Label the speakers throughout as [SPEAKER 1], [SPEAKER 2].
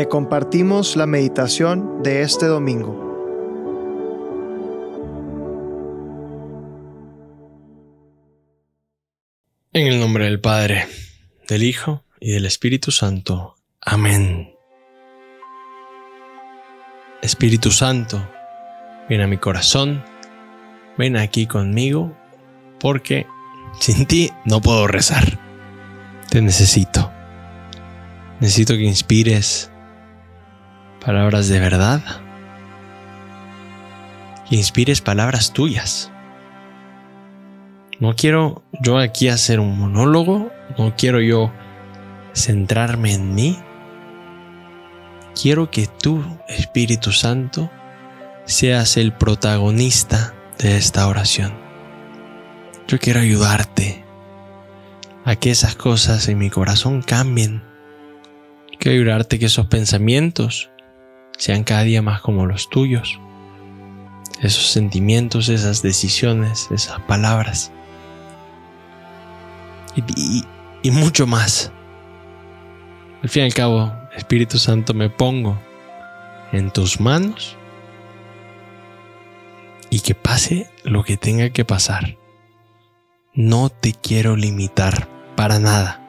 [SPEAKER 1] Te compartimos la meditación de este domingo.
[SPEAKER 2] En el nombre del Padre, del Hijo y del Espíritu Santo. Amén. Espíritu Santo, ven a mi corazón, ven aquí conmigo, porque sin ti no puedo rezar. Te necesito. Necesito que inspires palabras de verdad. Que inspires palabras tuyas. No quiero yo aquí hacer un monólogo, no quiero yo centrarme en mí. Quiero que tú, Espíritu Santo, seas el protagonista de esta oración. Yo quiero ayudarte a que esas cosas en mi corazón cambien. Quiero ayudarte a que esos pensamientos sean cada día más como los tuyos. Esos sentimientos, esas decisiones, esas palabras y, mucho más. Al fin y al cabo, Espíritu Santo, me pongo en tus manos y que pase lo que tenga que pasar. No te quiero limitar para nada.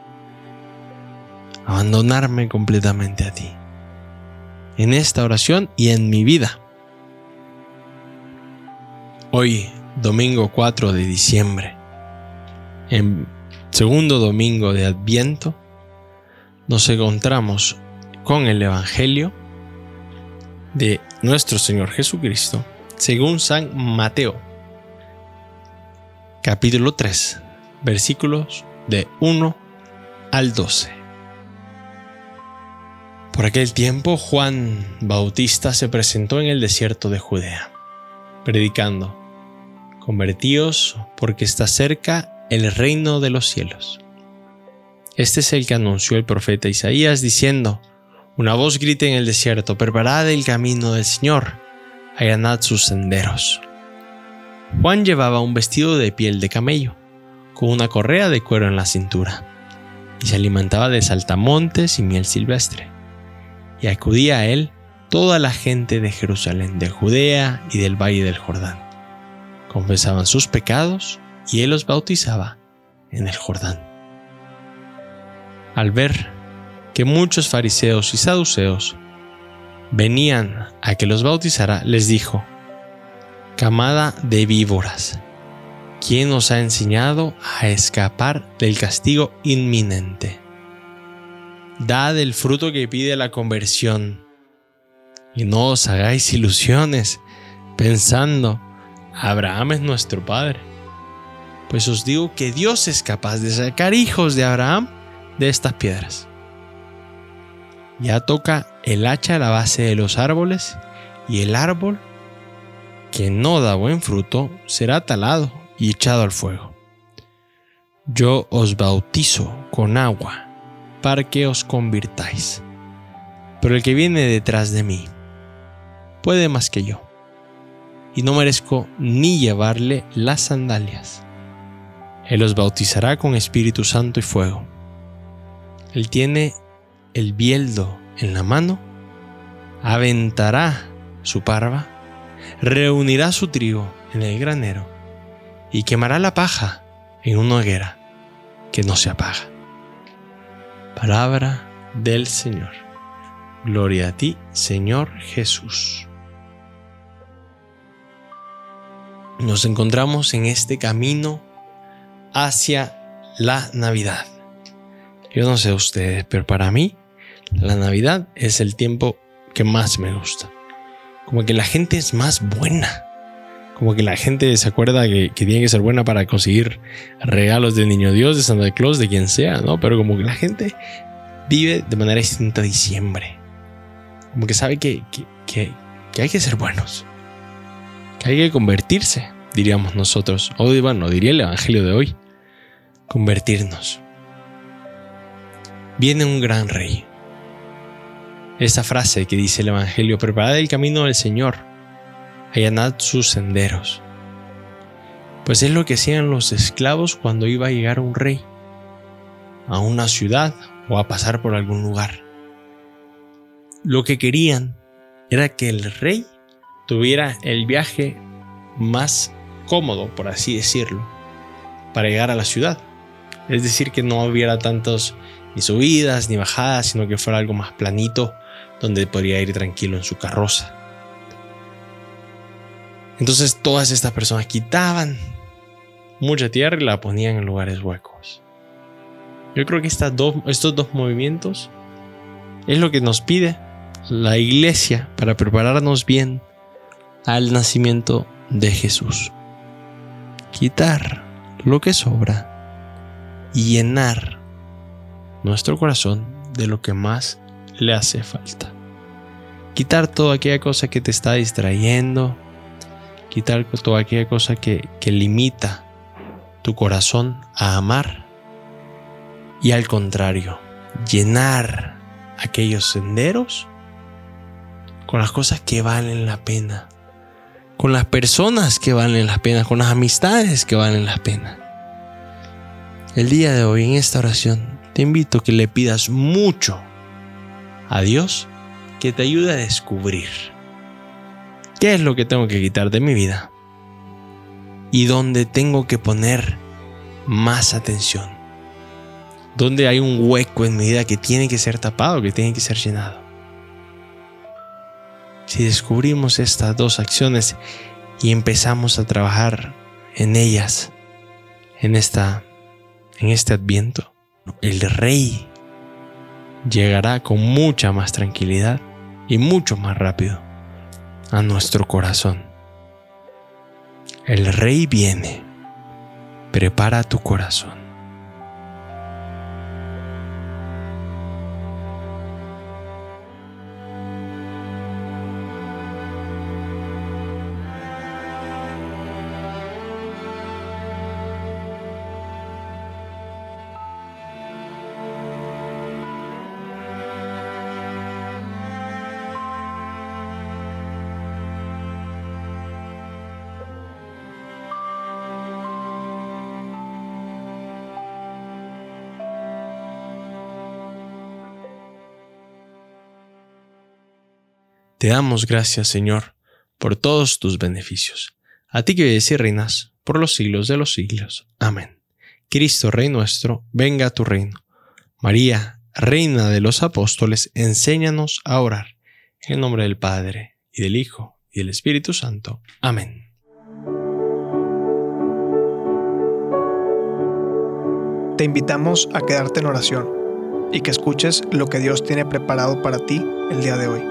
[SPEAKER 2] Abandonarme completamente a ti. En esta oración y en mi vida. Hoy, domingo 4 de diciembre, en segundo domingo de Adviento, nos encontramos con el Evangelio de nuestro Señor Jesucristo, según San Mateo, capítulo 3, versículos de 1 al 12. Por aquel tiempo Juan Bautista se presentó en el desierto de Judea, predicando, convertíos porque está cerca el reino de los cielos. Este es el que anunció el profeta Isaías diciendo, una voz grita en el desierto, preparad el camino del Señor, allanad sus senderos. Juan llevaba un vestido de piel de camello, con una correa de cuero en la cintura, y se alimentaba de saltamontes y miel silvestre. Y acudía a él toda la gente de Jerusalén, de Judea y del valle del Jordán. Confesaban sus pecados y él los bautizaba en el Jordán. Al ver que muchos fariseos y saduceos venían a que los bautizara, les dijo, Camada de víboras, ¿quién os ha enseñado a escapar del castigo inminente? Dad el fruto que pide la conversión, y no os hagáis ilusiones pensando, Abraham es nuestro Padre pues os digo que Dios es capaz de sacar hijos de Abraham de estas piedras. Ya toca el hacha a la base de los árboles y el árbol que no da buen fruto será talado y echado al fuego. Yo os bautizo con agua para que os convirtáis. Pero el que viene detrás de mí puede más que yo, y no merezco ni llevarle las sandalias. Él los bautizará con Espíritu Santo y fuego. Él tiene el bieldo en la mano, aventará su parva, reunirá su trigo en el granero y quemará la paja en una hoguera que no se apaga. Palabra del Señor. Gloria a ti, Señor Jesús. Nos encontramos en este camino hacia la Navidad. Yo no sé ustedes, pero para mí la Navidad es el tiempo que más me gusta. Como que la gente es más buena. Como que la gente se acuerda que, tiene que ser buena para conseguir regalos del Niño Dios, de Santa Claus, de quien sea, ¿no? Pero como que la gente vive de manera distinta diciembre. Como que sabe que, que hay que ser buenos. Que hay que convertirse, diríamos nosotros. O bueno, diría el Evangelio de hoy convertirnos. Viene un gran rey. Esta frase que dice el Evangelio, preparad el camino del Señor, allanad sus senderos. Pues es lo que hacían los esclavos cuando iba a llegar un rey a una ciudad o a pasar por algún lugar. lo que querían era que el rey tuviera el viaje más cómodo, por así decirlo, para llegar a la ciudad. Es decir, que no hubiera tantos ni subidas ni bajadas, sino que fuera algo más planito donde podría ir tranquilo en su carroza. Entonces todas estas personas quitaban mucha tierra y la ponían en lugares huecos. Yo creo que estas dos, estos dos movimientos es lo que nos pide la iglesia para prepararnos bien al nacimiento de Jesús. Quitar lo que sobra y llenar nuestro corazón de lo que más le hace falta. Quitar toda aquella cosa que te está distrayendo, quitar toda aquella cosa que, limita tu corazón a amar y al contrario, llenar aquellos senderos con las cosas que valen la pena, con las personas que valen la pena, con las amistades que valen la pena. El día de hoy en esta oración te invito a que le pidas mucho a Dios que te ayude a descubrir qué es lo que tengo que quitar de mi vida y dónde tengo que poner más atención. Dónde hay un hueco en mi vida que tiene que ser tapado, que tiene que ser llenado. Si descubrimos estas dos acciones y empezamos a trabajar en ellas, en, esta, en este adviento, el rey llegará con mucha más tranquilidad y mucho más rápido a nuestro corazón. El rey viene. Prepara tu corazón. Te damos gracias, Señor, por todos tus beneficios. A ti que vives y reinas por los siglos de los siglos. Amén. Cristo, Rey nuestro, venga a tu reino. María, Reina de los Apóstoles, enséñanos a orar. En el nombre del Padre, y del Hijo, y del Espíritu Santo. Amén.
[SPEAKER 1] Te invitamos a quedarte en oración y que escuches lo que Dios tiene preparado para ti el día de hoy.